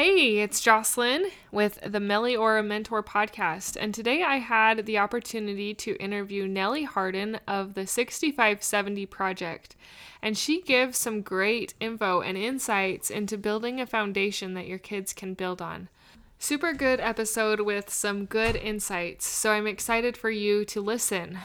Hey, it's Jocelyn with the Meliora Mentor podcast, and today I had the opportunity to interview Nellie Harden of the 6570 Project, and she gives some great info and insights into building a foundation that your kids can build on. Super good episode with some good insights, so I'm excited for you to listen.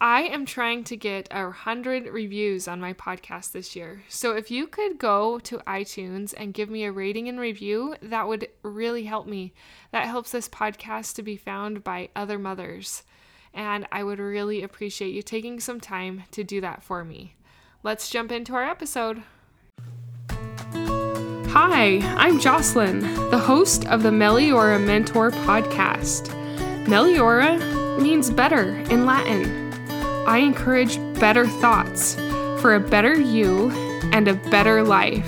I am trying to get a hundred reviews on my podcast this year. So if you could go to iTunes and give me a rating and review, that would really help me. That helps this podcast to be found by other mothers. And I would really appreciate you taking some time to do that for me. Let's jump into our episode. Hi, I'm Jocelyn, the host of the Meliora Mentor podcast. Meliora means better in Latin. I encourage better thoughts for a better you and a better life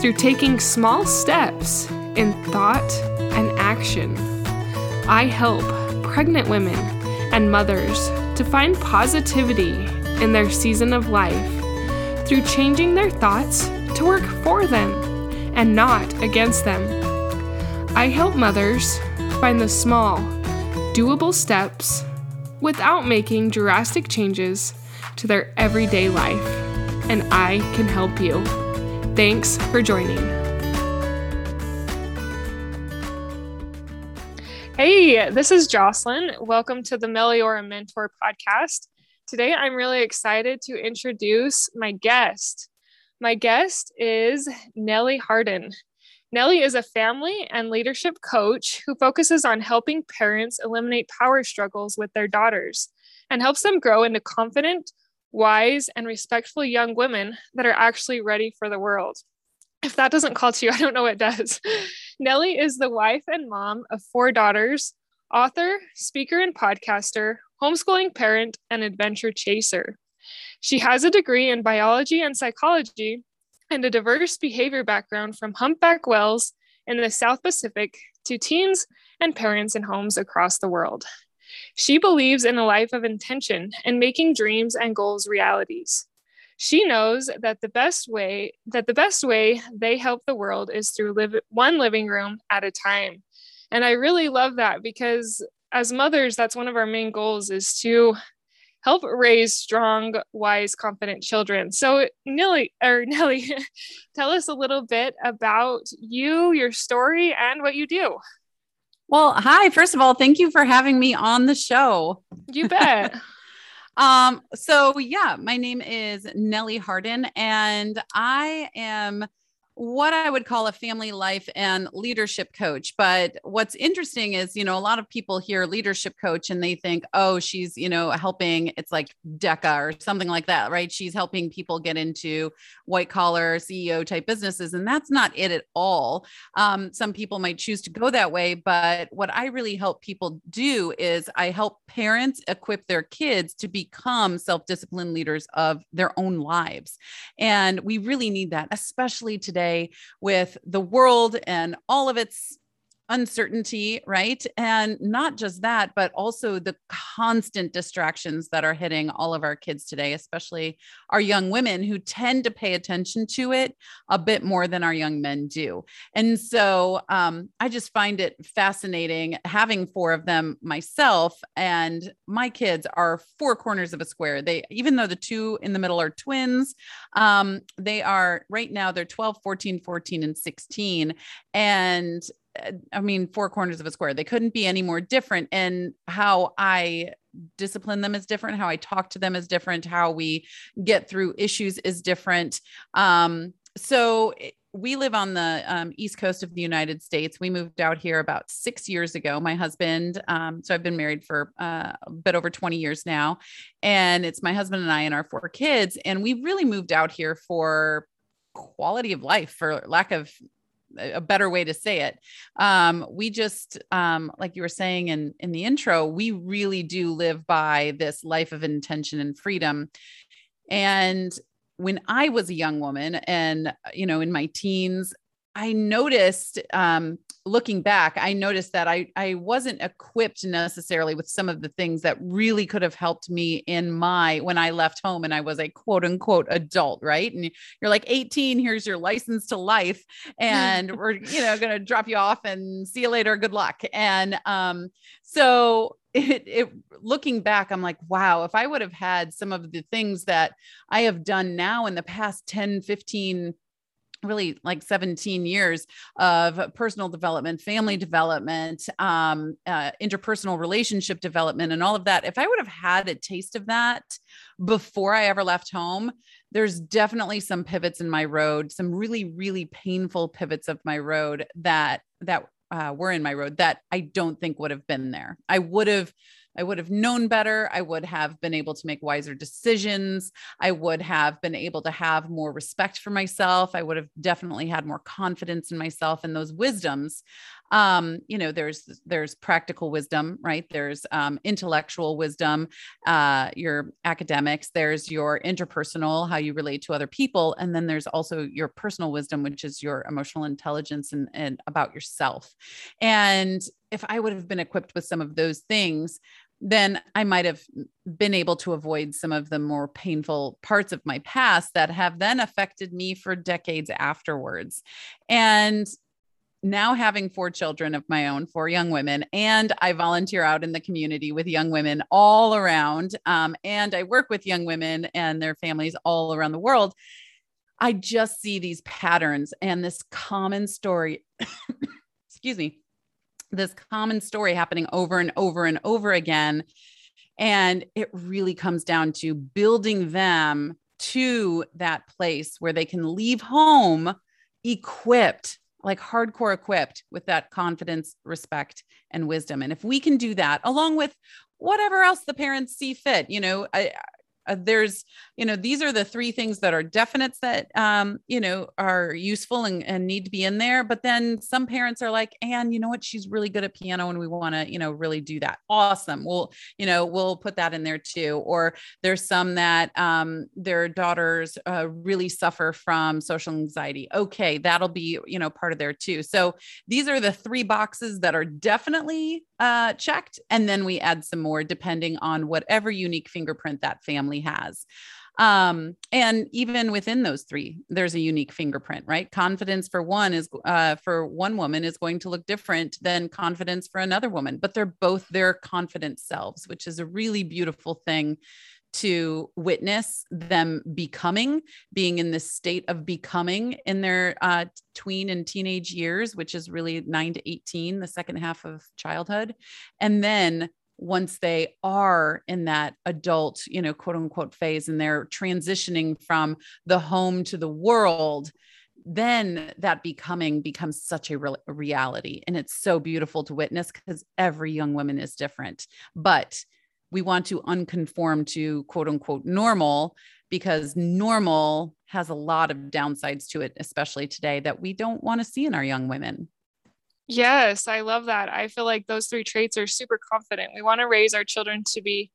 through taking small steps in thought and action. I help pregnant women and mothers to find positivity in their season of life through changing their thoughts to work for them and not against them. I help mothers find the small, doable steps without making drastic changes to their everyday life, and I can help you. Thanks for joining. Hey, this is Jocelyn. Welcome to the Meliora Mentor podcast. Today, I'm really excited to introduce my guest. My guest is Nellie Harden. Nellie is a family and leadership coach who focuses on helping parents eliminate power struggles with their daughters and helps them grow into confident, wise, and respectful young women that are actually ready for the world. If that doesn't call to you, I don't know what does. Nellie is the wife and mom of four daughters, author, speaker, and podcaster, homeschooling parent, and adventure chaser. She has a degree in biology and psychology and a diverse behavior background from humpback whales in the South Pacific to teens and parents in homes across the world. She believes in a life of intention and making dreams and goals realities. She knows that the best way that the best way they help the world is through live, one living room at a time. And I really love that because as mothers that's one of our main goals is to help raise strong, wise, confident children. So, Nellie, or Nellie, tell us a little bit about you, your story, and what you do. Well, hi. First of all, thank you for having me on the show. You bet. um, so yeah, my name is Nellie Harden, and I am what I would call a family life and leadership coach. But what's interesting is, you know, a lot of people hear leadership coach and they think, oh, she's, you know, helping, it's like DECA or something like that, right? She's helping people get into white collar CEO type businesses. And that's not it at all. Um, some people might choose to go that way. But what I really help people do is I help parents equip their kids to become self disciplined leaders of their own lives. And we really need that, especially today today with the world and all of its uncertainty, right? And not just that, but also the constant distractions that are hitting all of our kids today, especially our young women who tend to pay attention to it a bit more than our young men do. And so um, I just find it fascinating having four of them myself. And my kids are four corners of a square. They, even though the two in the middle are twins, um, they are right now, they're 12, 14, 14, and 16. And I mean, four corners of a square. They couldn't be any more different. And how I discipline them is different. How I talk to them is different. How we get through issues is different. Um, so we live on the um, east coast of the United States. We moved out here about six years ago. My husband, um, so I've been married for uh, a bit over 20 years now, and it's my husband and I and our four kids. And we really moved out here for quality of life, for lack of a better way to say it. Um, we just, um, like you were saying in in the intro, we really do live by this life of intention and freedom. And when I was a young woman, and you know, in my teens, I noticed um, looking back, I noticed that I, I wasn't equipped necessarily with some of the things that really could have helped me in my when I left home and I was a quote unquote adult, right? And you're like 18, here's your license to life, and we're you know gonna drop you off and see you later, good luck. And um, so it, it looking back i'm like wow if i would have had some of the things that i have done now in the past 10 15 really like 17 years of personal development, family development, um, uh, interpersonal relationship development, and all of that. If I would have had a taste of that before I ever left home, there's definitely some pivots in my road, some really, really painful pivots of my road that that uh, were in my road that I don't think would have been there. I would have I would have known better. I would have been able to make wiser decisions. I would have been able to have more respect for myself. I would have definitely had more confidence in myself and those wisdoms. Um, you know, there's there's practical wisdom, right? There's um, intellectual wisdom, uh, your academics. There's your interpersonal, how you relate to other people, and then there's also your personal wisdom, which is your emotional intelligence and, and about yourself. And if I would have been equipped with some of those things, then I might have been able to avoid some of the more painful parts of my past that have then affected me for decades afterwards. And now having four children of my own, four young women, and I volunteer out in the community with young women all around. Um, and I work with young women and their families all around the world. I just see these patterns and this common story. excuse me this common story happening over and over and over again. And it really comes down to building them to that place where they can leave home equipped, like hardcore equipped with that confidence, respect, and wisdom. And if we can do that, along with whatever else the parents see fit, you know, I, uh, there's you know these are the three things that are definites that um, you know are useful and, and need to be in there. But then some parents are like and you know what? She's really good at piano and we want to you know really do that. Awesome. We'll you know we'll put that in there too. Or there's some that um, their daughters uh, really suffer from social anxiety. Okay that'll be you know part of there too. So these are the three boxes that are definitely uh, checked. And then we add some more depending on whatever unique fingerprint that family has um, and even within those three there's a unique fingerprint right confidence for one is uh, for one woman is going to look different than confidence for another woman but they're both their confident selves which is a really beautiful thing to witness them becoming, being in this state of becoming in their uh, tween and teenage years, which is really nine to 18, the second half of childhood. And then once they are in that adult, you know, quote unquote phase, and they're transitioning from the home to the world, then that becoming becomes such a, re- reality. And it's so beautiful to witness because every young woman is different. But we want to unconform to quote unquote normal because normal has a lot of downsides to it, especially today, that we don't want to see in our young women. Yes, I love that. I feel like those three traits are super confident. We want to raise our children to be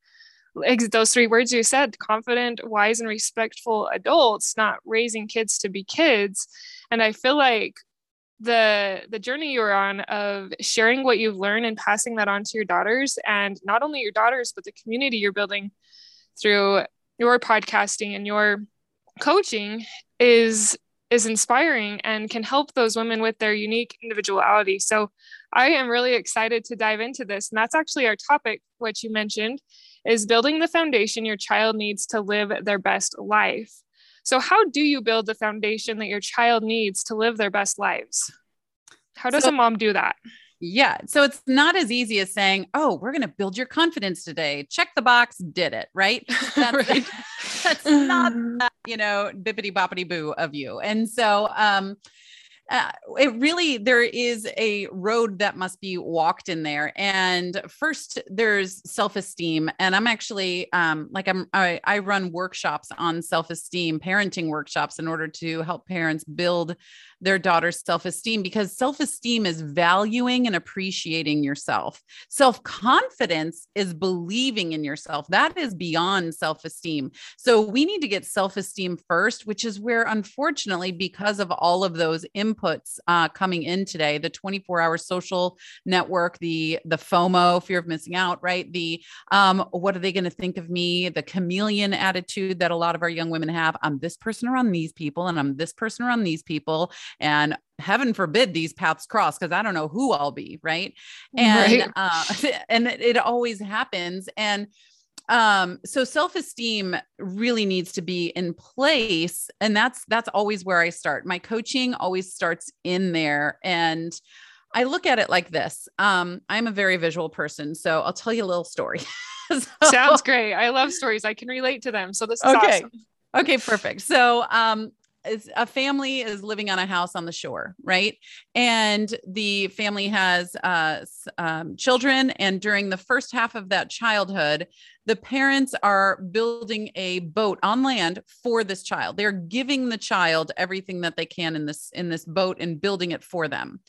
those three words you said confident, wise, and respectful adults, not raising kids to be kids. And I feel like the the journey you're on of sharing what you've learned and passing that on to your daughters and not only your daughters but the community you're building through your podcasting and your coaching is is inspiring and can help those women with their unique individuality. So I am really excited to dive into this. And that's actually our topic, which you mentioned, is building the foundation your child needs to live their best life. So, how do you build the foundation that your child needs to live their best lives? How does so, a mom do that? Yeah. So it's not as easy as saying, oh, we're going to build your confidence today. Check the box, did it. Right. That's, right. that's not, that, you know, bippity boppity boo of you. And so, um, uh, it really there is a road that must be walked in there and first there's self-esteem and i'm actually um, like i'm I, I run workshops on self-esteem parenting workshops in order to help parents build their daughter's self-esteem because self-esteem is valuing and appreciating yourself. Self-confidence is believing in yourself. That is beyond self-esteem. So we need to get self-esteem first which is where unfortunately because of all of those inputs uh, coming in today the 24 hour social network the the fomo fear of missing out right? The um, what are they going to think of me? The chameleon attitude that a lot of our young women have. I'm this person around these people and i'm this person around these people and heaven forbid these paths cross because i don't know who i'll be right? And right. Uh, and it always happens and um so self-esteem really needs to be in place and that's that's always where i start. My coaching always starts in there and i look at it like this um i'm a very visual person so i'll tell you a little story. So, sounds great. I love stories. I can relate to them. So this is okay. awesome. okay perfect. So um a family is living on a house on the shore, right? And the family has uh, um, children. And during the first half of that childhood, the parents are building a boat on land for this child. They're giving the child everything that they can in this in this boat and building it for them.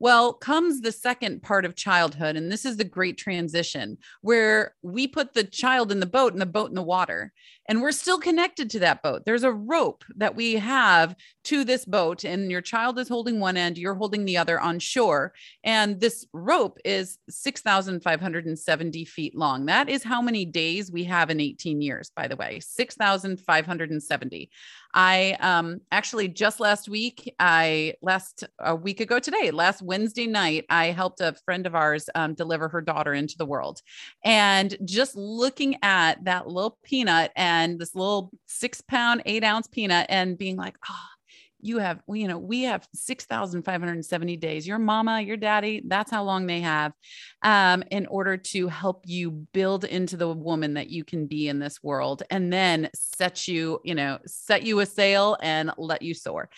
Well, comes the second part of childhood, and this is the great transition where we put the child in the boat and the boat in the water, and we're still connected to that boat. There's a rope that we have to this boat, and your child is holding one end, you're holding the other on shore. And this rope is 6,570 feet long. That is how many days we have in 18 years, by the way 6,570. I um, actually just last week, I last a week ago today, last Wednesday night, I helped a friend of ours um, deliver her daughter into the world. And just looking at that little peanut and this little six pound, eight ounce peanut and being like, oh, you have, you know, we have 6,570 days. Your mama, your daddy, that's how long they have um, in order to help you build into the woman that you can be in this world and then set you, you know, set you a sail and let you soar.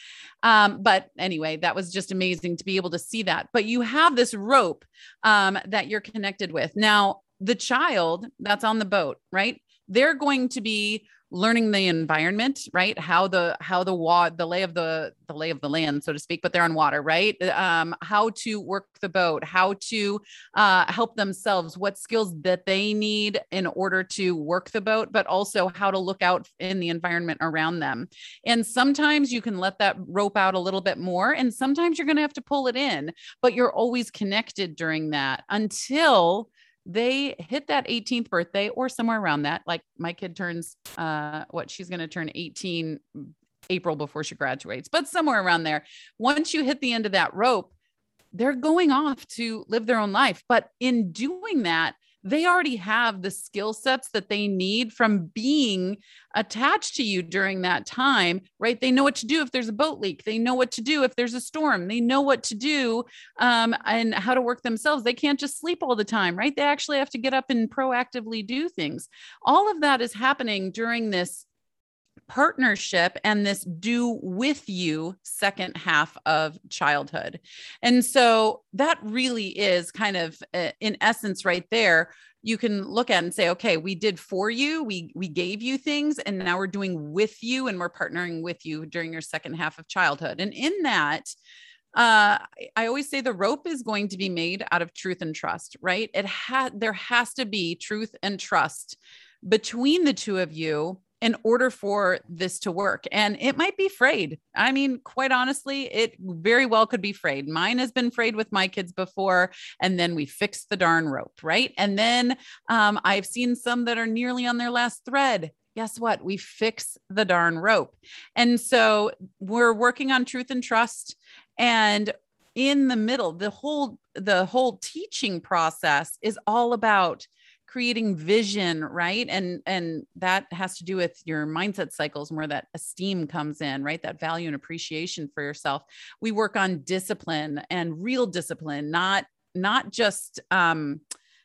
Um, but anyway, that was just amazing to be able to see that. But you have this rope um, that you're connected with. Now, the child that's on the boat, right? They're going to be learning the environment right? How the how the water the lay of the the lay of the land so to speak but they're on water right? Um how to work the boat how to uh help themselves what skills that they need in order to work the boat but also how to look out in the environment around them. And sometimes you can let that rope out a little bit more and sometimes you're going to have to pull it in but you're always connected during that until they hit that 18th birthday or somewhere around that. Like my kid turns uh what she's going to turn 18 April before she graduates, but somewhere around there. Once you hit the end of that rope, they're going off to live their own life. But in doing that, they already have the skill sets that they need from being attached to you during that time, right? They know what to do if there's a boat leak. They know what to do if there's a storm. They know what to do um, and how to work themselves. They can't just sleep all the time, right? They actually have to get up and proactively do things. All of that is happening during this partnership and this do with you second half of childhood. And so that really is kind of uh, in essence right there you can look at and say okay we did for you we we gave you things and now we're doing with you and we're partnering with you during your second half of childhood and in that uh, I always say the rope is going to be made out of truth and trust, right? It had there has to be truth and trust between the two of you in order for this to work. And it might be frayed. I mean, quite honestly, it very well could be frayed. Mine has been frayed with my kids before, and then we fix the darn rope, right? And then um, I've seen some that are nearly on their last thread. Guess what? We fix the darn rope. And so we're working on truth and trust. And in the middle, the whole the whole teaching process is all about creating vision right and and that has to do with your mindset cycles where that esteem comes in right that value and appreciation for yourself we work on discipline and real discipline not not just um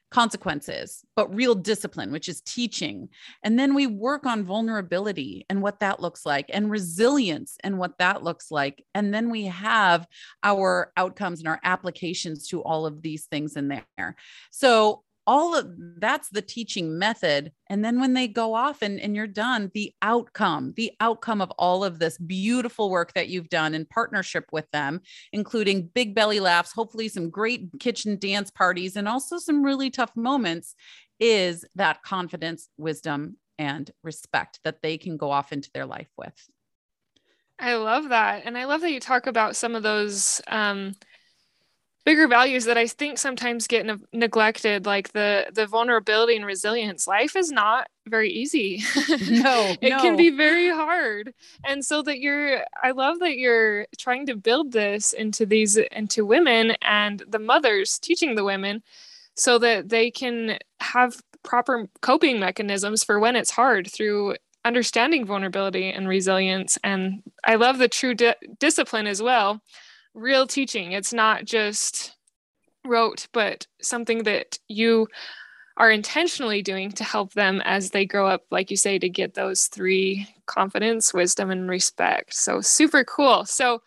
consequences, but real discipline, which is teaching. And then we work on vulnerability and what that looks like, and resilience and what that looks like. And then we have our outcomes and our applications to all of these things in there. So all of that's the teaching method. And then when they go off and, and you're done the outcome the outcome of all of this beautiful work that you've done in partnership with them including big belly laughs hopefully some great kitchen dance parties and also some really tough moments is that confidence wisdom and respect that they can go off into their life with. I love that. And i love that you talk about some of those um, bigger values that I think sometimes get ne- neglected, like the the vulnerability and resilience. Life is not very easy. No, it no. can be very hard. And so that you're, I love that you're trying to build this into these into women and the mothers teaching the women, so that they can have proper coping mechanisms for when it's hard through understanding vulnerability and resilience. And I love the true di- discipline as well real teaching. It's not just rote, but something that you are intentionally doing to help them as they grow up, like you say, to get those three confidence, wisdom, and respect. So super cool. So,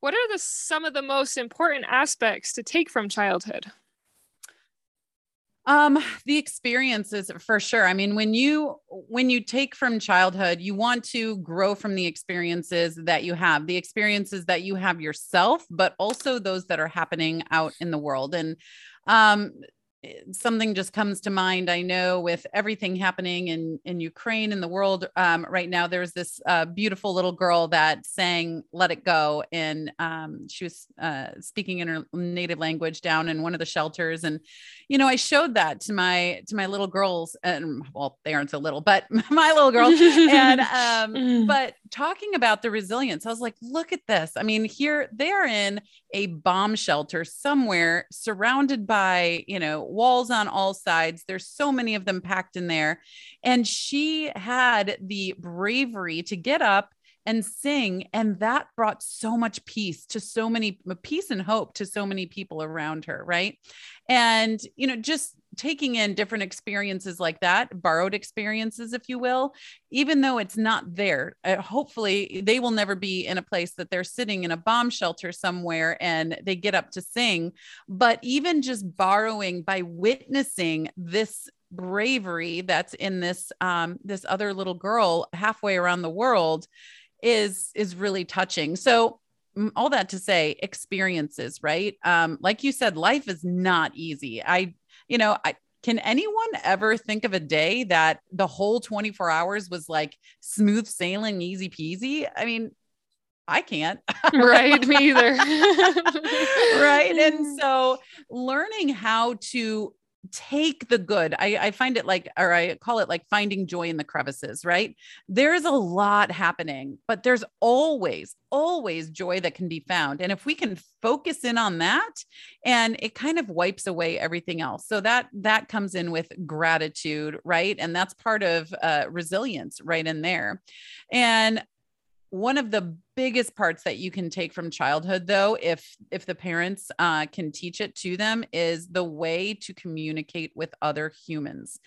what are the some of the most important aspects to take from childhood? Um the experiences for sure. I mean when you when you take from childhood you want to grow from the experiences that you have the experiences that you have yourself but also those that are happening out in the world. And um something just comes to mind. I know with everything happening in in Ukraine and the world um, right now, there's this uh, beautiful little girl that sang "Let It Go," and um, she was uh, speaking in her native language down in one of the shelters. And you know, I showed that to my to my little girls, and well, they aren't so little, but my little girl. and um, but talking about the resilience, I was like, look at this. I mean, here they are in a bomb shelter somewhere, surrounded by you know walls on all sides. There's so many of them packed in there. And she had the bravery to get up and sing. And that brought so much peace to so many, peace and hope to so many people around her. Right. And, you know, just taking in different experiences like that, borrowed experiences, if you will, even though it's not there, uh, hopefully they will never be in a place that they're sitting in a bomb shelter somewhere and they get up to sing. But even just borrowing by witnessing this bravery that's in this um, this other little girl halfway around the world is is really touching. So all that to say experiences right um like you said life is not easy i you know i can anyone ever think of a day that the whole 24 hours was like smooth sailing easy peasy i mean I can't. right. Me either. right. And so learning how to take the good. I, I find it like, or I call it like finding joy in the crevices, right? There's a lot happening, but there's always, always joy that can be found. And if we can focus in on that, and it kind of wipes away everything else. So that that comes in with gratitude, right? And that's part of uh, resilience right in there. And one of the biggest parts that you can take from childhood though if if the parents uh, can teach it to them is the way to communicate with other humans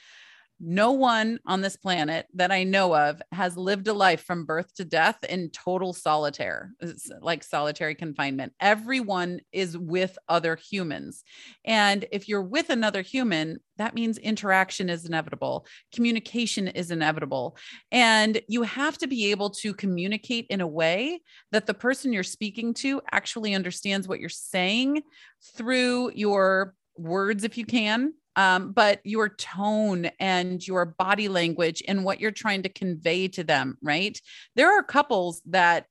no one on this planet that I know of has lived a life from birth to death in total solitaire, it's like solitary confinement. Everyone is with other humans. And if you're with another human, that means interaction is inevitable, communication is inevitable. And you have to be able to communicate in a way that the person you're speaking to actually understands what you're saying through your words, if you can, um, but your tone and your body language and what you're trying to convey to them, right? There are couples that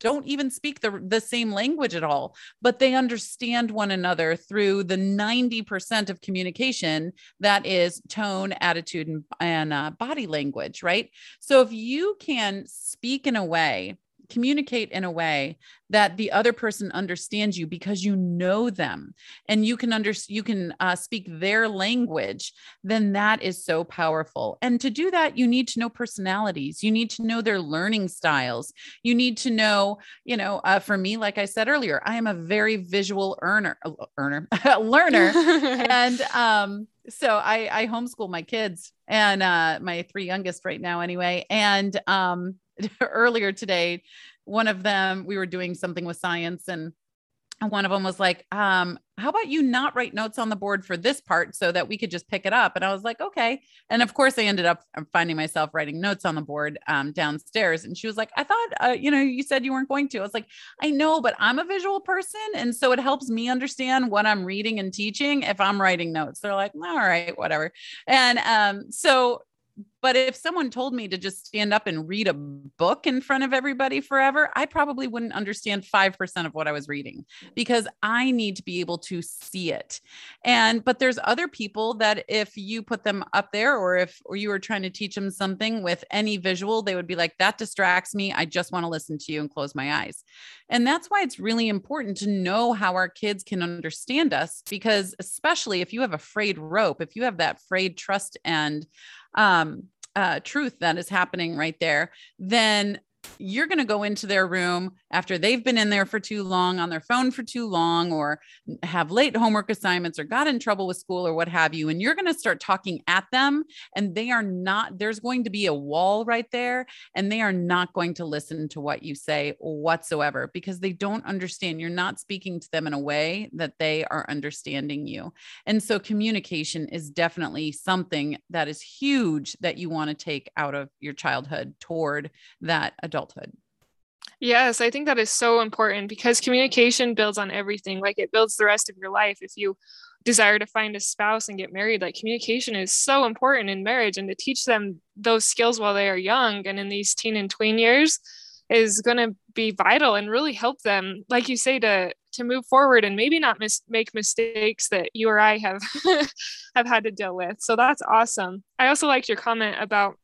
don't even speak the, the same language at all, but they understand one another through the 90% of communication that is tone, attitude, and, and uh, body language, right? So if you can speak in a way communicate in a way that the other person understands you because you know them and you can under you can uh, speak their language then that is so powerful. And to do that you need to know personalities. You need to know their learning styles. You need to know you know uh, for me like i said earlier i am a very visual earner uh, earner learner. And um so I, I homeschool my kids and uh, my three youngest right now anyway. And um, earlier today, one of them, we were doing something with science and one of them was like, um, how about you not write notes on the board for this part so that we could just pick it up? And I was like, okay. And of course, I ended up um, finding myself writing notes on the board um, downstairs. And she was like, I thought, uh, you know, you said you weren't going to. I was like, I know, but I'm a visual person. And so it helps me understand what I'm reading and teaching if I'm writing notes. They're like, all right, whatever. And um, so but if someone told me to just stand up and read a book in front of everybody forever, I probably wouldn't understand 5% of what I was reading because I need to be able to see it. And but there's other people that if you put them up there or if or you were trying to teach them something with any visual, they would be like that distracts me. I just want to listen to you and close my eyes. And that's why it's really important to know how our kids can understand us because especially if you have a frayed rope, if you have that frayed trust and um, uh, truth that is happening right there, then you're going to go into their room after they've been in there for too long on their phone for too long or have late homework assignments or got in trouble with school or what have you and you're going to start talking at them and they are not there's going to be a wall right there and they are not going to listen to what you say whatsoever because they don't understand. You're not speaking to them in a way that they are understanding you. And so communication is definitely something that is huge that you want to take out of your childhood toward that adulthood Yes, I think that is so important because communication builds on everything. Like it builds the rest of your life. If you desire to find a spouse and get married, like communication is so important in marriage and to teach them those skills while they are young and in these teen and tween years is going to be vital and really help them like you say to to move forward and maybe not mis- make mistakes that you or I have have had to deal with. So that's awesome. I also liked your comment about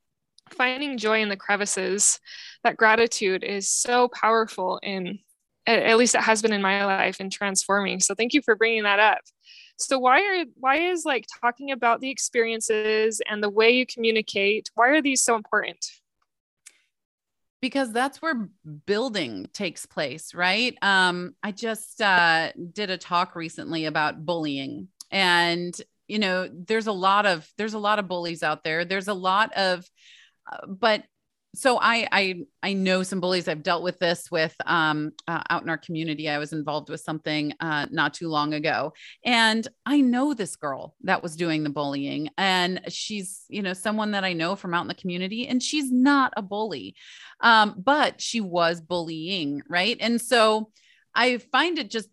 finding joy in the crevices that gratitude is so powerful in at least it has been in my life and transforming. So thank you for bringing that up. So why are why is like talking about the experiences and the way you communicate why are these so important? Because that's where building takes place right? Um i just uh did a talk recently about bullying. And you know there's a lot of there's a lot of bullies out there. There's a lot of but so I, I I know some bullies. I've dealt with this with um, uh, out in our community. I was involved with something uh, not too long ago, and I know this girl that was doing the bullying, and she's you know someone that I know from out in the community, and she's not a bully, um, but she was bullying, right? And so I find it just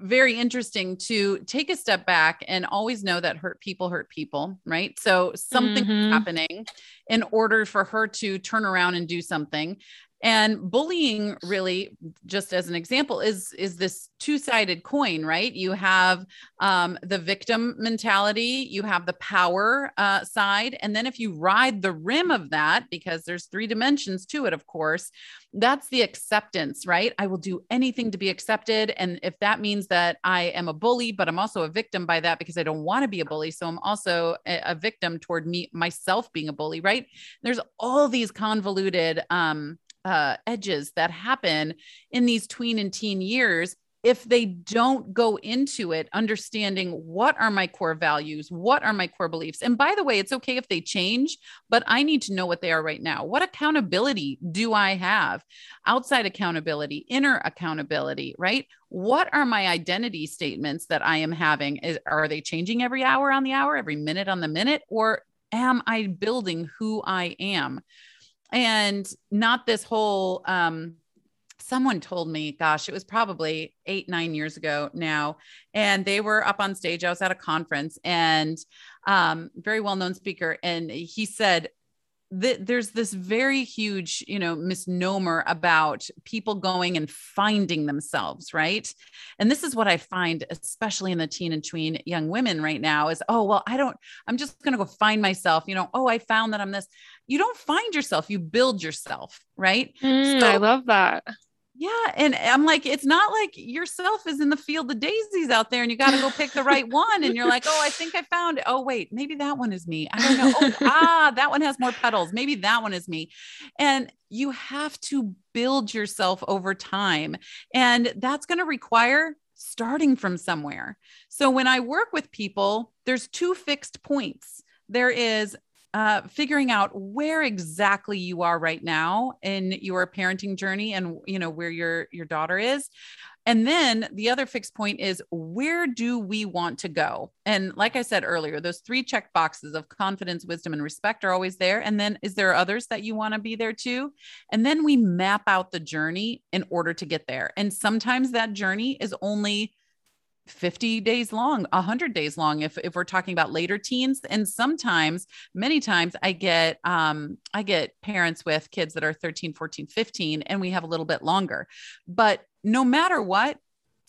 very interesting to take a step back and always know that hurt people hurt people, right? So something mm-hmm. happening in order for her to turn around and do something and bullying really just as an example is is this two-sided coin right? You have um, the victim mentality you have the power uh, side and then if you ride the rim of that because there's three dimensions to it of course that's the acceptance right? I will do anything to be accepted and if that means that i am a bully but i'm also a victim by that because i don't want to be a bully so i'm also a, a victim toward me myself being a bully right? There's all these convoluted um uh, edges that happen in these tween and teen years if they don't go into it understanding what are my core values what are my core beliefs. And by the way it's okay if they change but i need to know what they are right now. What accountability do i have? Outside accountability inner accountability right? What are my identity statements that i am having? Is, are they changing every hour on the hour every minute on the minute or am i building who i am and not this whole um someone told me gosh it was probably eight nine years ago now. And they were up on stage. I was at a conference and um very well known speaker. And he said that there's this very huge you know misnomer about people going and finding themselves right? And this is what i find especially in the teen and tween young women right now is oh well i don't i'm just going to go find myself you know oh i found that i'm this. You don't find yourself you build yourself right? Mm, so, i love that yeah. And I'm like, it's not like yourself is in the field of daisies out there and you got to go pick the right one. And you're like, oh, I think I found it. Oh, wait, maybe that one is me. I don't know. Oh, ah, that one has more petals. Maybe that one is me. And you have to build yourself over time. And that's going to require starting from somewhere. So when I work with people, there's two fixed points. There is uh, figuring out where exactly you are right now in your parenting journey and you know where your your daughter is And then the other fixed point is where do we want to go? And like I said earlier, those three check boxes of confidence, wisdom, and respect are always there. And then is there others that you want to be there too? And then we map out the journey in order to get there. And sometimes that journey is only 50 days long 100 days long if, if we're talking about later teens and sometimes many times i get um, i get parents with kids that are 13 14 15 and we have a little bit longer. But no matter what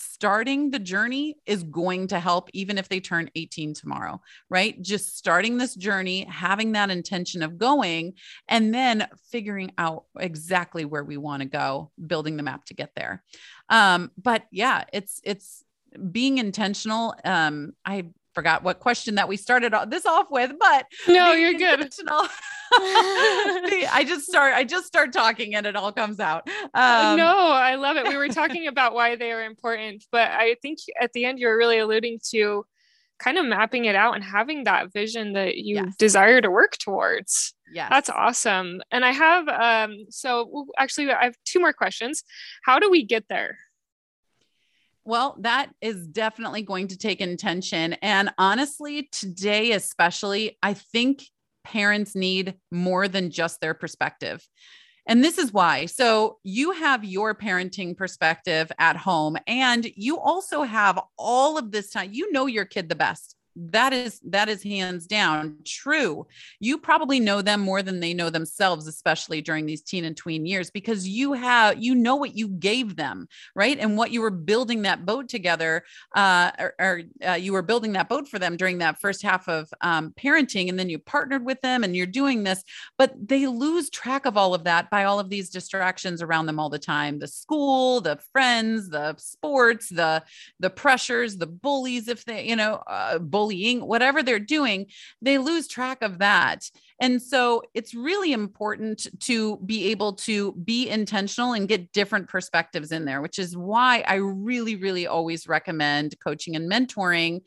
starting the journey is going to help even if they turn 18 tomorrow right? Just starting this journey having that intention of going and then figuring out exactly where we want to go building the map to get there. Um, but yeah it's it's being intentional um i forgot what question that we started this off with but no you're good I just start I just start talking and it all comes out. Um, no, I love it. We were talking about why they are important, but I think at the end you're really alluding to kind of mapping it out and having that vision that you yes. desire to work towards. Yeah. That's awesome. And I have um so actually I have two more questions. How do we get there? Well, that is definitely going to take intention. And honestly, today, especially, I think parents need more than just their perspective. And this is why. So, you have your parenting perspective at home, and you also have all of this time. You know your kid the best that is that is hands down true. You probably know them more than they know themselves especially during these teen and tween years because you have you know what you gave them right? And what you were building that boat together uh, or, or uh, you were building that boat for them during that first half of um, parenting and then you partnered with them and you're doing this. But they lose track of all of that by all of these distractions around them all the time. The school the friends the sports the the pressures the bullies if they you know uh, bullying, whatever they're doing, they lose track of that. And so it's really important to be able to be intentional and get different perspectives in there, which is why I really, really always recommend coaching and mentoring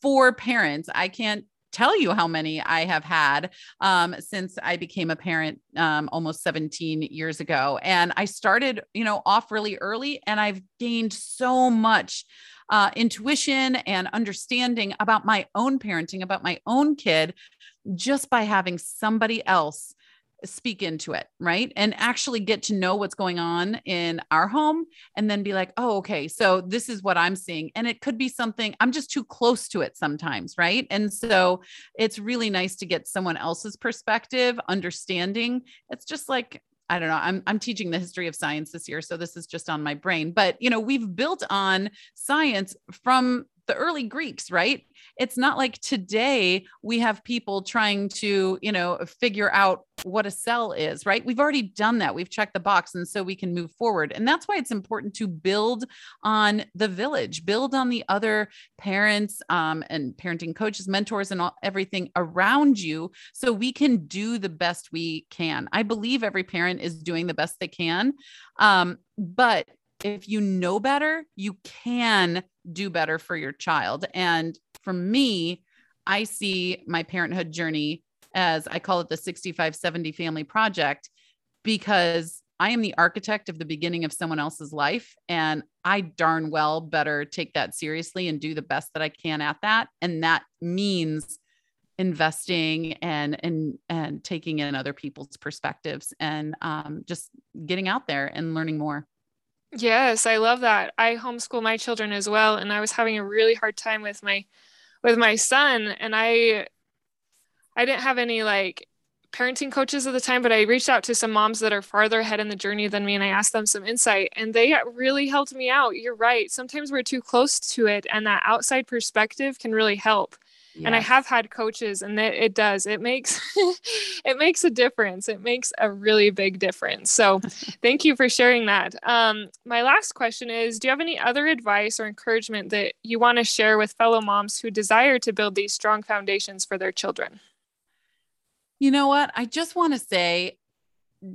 for parents. I can't tell you how many I have had um, since I became a parent um, almost 17 years ago. And I started, you know, off really early and I've gained so much uh, intuition and understanding about my own parenting, about my own kid, just by having somebody else speak into it, right? And actually get to know what's going on in our home and then be like, oh, okay, so this is what I'm seeing. And it could be something I'm just too close to it sometimes, right? And so it's really nice to get someone else's perspective, understanding. It's just like, I don't know. I'm I'm teaching the history of science this year, so this is just on my brain. But you know, we've built on science from the early Greeks, right? It's not like today we have people trying to, you know, figure out what a cell is, right? We've already done that. We've checked the box. And so we can move forward. And that's why it's important to build on the village, build on the other parents um, and parenting coaches, mentors, and all, everything around you so we can do the best we can. I believe every parent is doing the best they can. Um, but if you know better, you can do better for your child. And for me, I see my parenthood journey as I call it the 6570 family project because I am the architect of the beginning of someone else's life. And I darn well better take that seriously and do the best that I can at that. And that means investing and and and taking in other people's perspectives and um, just getting out there and learning more Yes, I love that. I homeschool my children as well and I was having a really hard time with my with my son and I I didn't have any like parenting coaches at the time, but I reached out to some moms that are farther ahead in the journey than me and I asked them some insight and they really helped me out. You're right. Sometimes we're too close to it and that outside perspective can really help yes. and i have had coaches and it, it does it makes it makes a difference it makes a really big difference. So thank you for sharing that. Um, my last question is do you have any other advice or encouragement that you want to share with fellow moms who desire to build these strong foundations for their children? You know what? I just want to say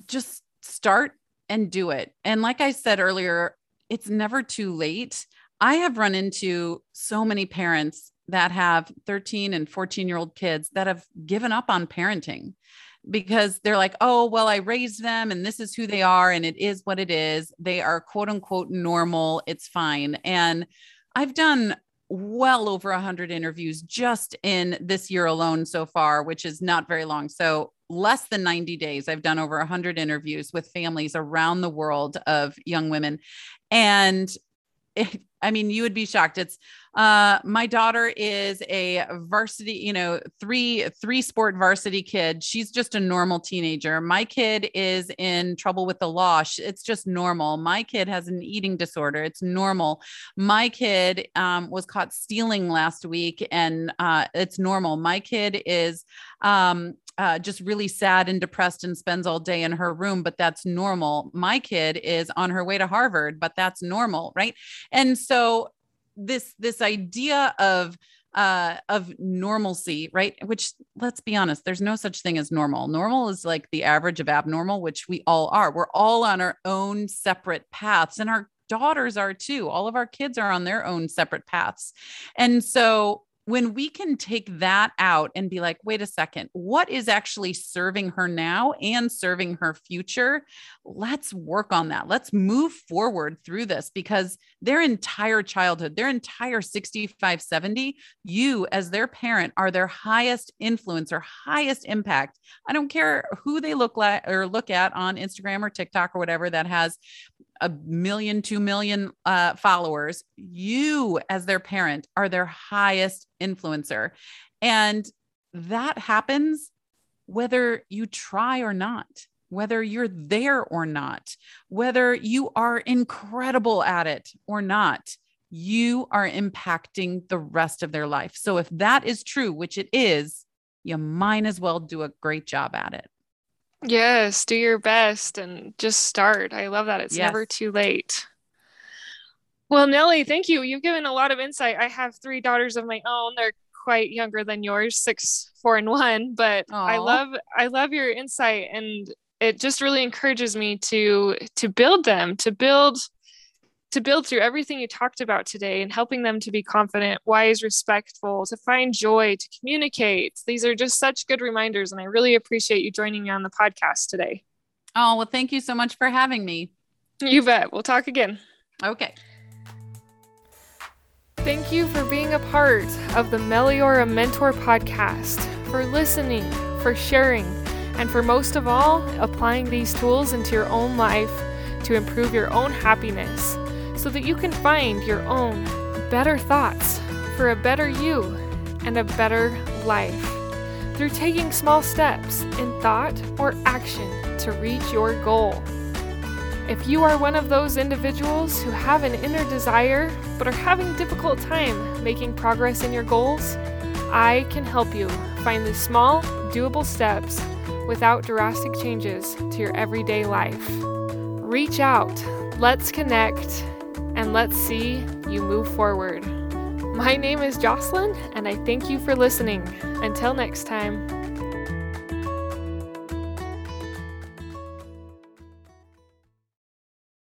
just start and do it. And like i said earlier it's never too late. I have run into so many parents that have 13 and 14 year old kids that have given up on parenting because they're like, oh, well, I raised them and this is who they are and it is what it is. They are quote unquote normal. It's fine. And I've done well over 100 interviews just in this year alone so far, which is not very long. So, less than 90 days, I've done over 100 interviews with families around the world of young women. And it, I mean, you would be shocked. It's uh, my daughter is a varsity, you know, three three sport varsity kid. She's just a normal teenager. My kid is in trouble with the law. It's just normal. My kid has an eating disorder. It's normal. My kid um, was caught stealing last week, and uh, it's normal. My kid is um, uh, just really sad and depressed and spends all day in her room, but that's normal. My kid is on her way to Harvard, but that's normal, right? And so this this idea of uh, of normalcy, right? Which let's be honest, there's no such thing as normal. Normal is like the average of abnormal, which we all are. We're all on our own separate paths, and our daughters are too. All of our kids are on their own separate paths. And so when we can take that out and be like, wait a second, what is actually serving her now and serving her future? Let's work on that. Let's move forward through this because their entire childhood, their entire 65, 70, you as their parent are their highest influence or highest impact. I don't care who they look like or look at on Instagram or TikTok or whatever that has a million, two million uh, followers, you as their parent are their highest influencer. And that happens whether you try or not, whether you're there or not, whether you are incredible at it or not. You are impacting the rest of their life. So, if that is true, which it is, you might as well do a great job at it. Yes, do your best and just start. I love that. It's yes. never too late. Well, Nellie, thank you. You've given a lot of insight. I have three daughters of my own. They're quite younger than yours, six, four, and one. But Aww. I love I love your insight and it just really encourages me to to build them, to build to build through everything you talked about today and helping them to be confident, wise, respectful, to find joy, to communicate. These are just such good reminders. And I really appreciate you joining me on the podcast today. Oh, well, thank you so much for having me. You bet. We'll talk again. Okay. Thank you for being a part of the Meliora Mentor podcast, for listening, for sharing, and for most of all, applying these tools into your own life to improve your own happiness so that you can find your own better thoughts for a better you and a better life through taking small steps in thought or action to reach your goal. If you are one of those individuals who have an inner desire but are having difficult time making progress in your goals, I can help you find the small, doable steps without drastic changes to your everyday life. Reach out, let's connect, and let's see you move forward. My name is Jocelyn, and I thank you for listening. Until next time.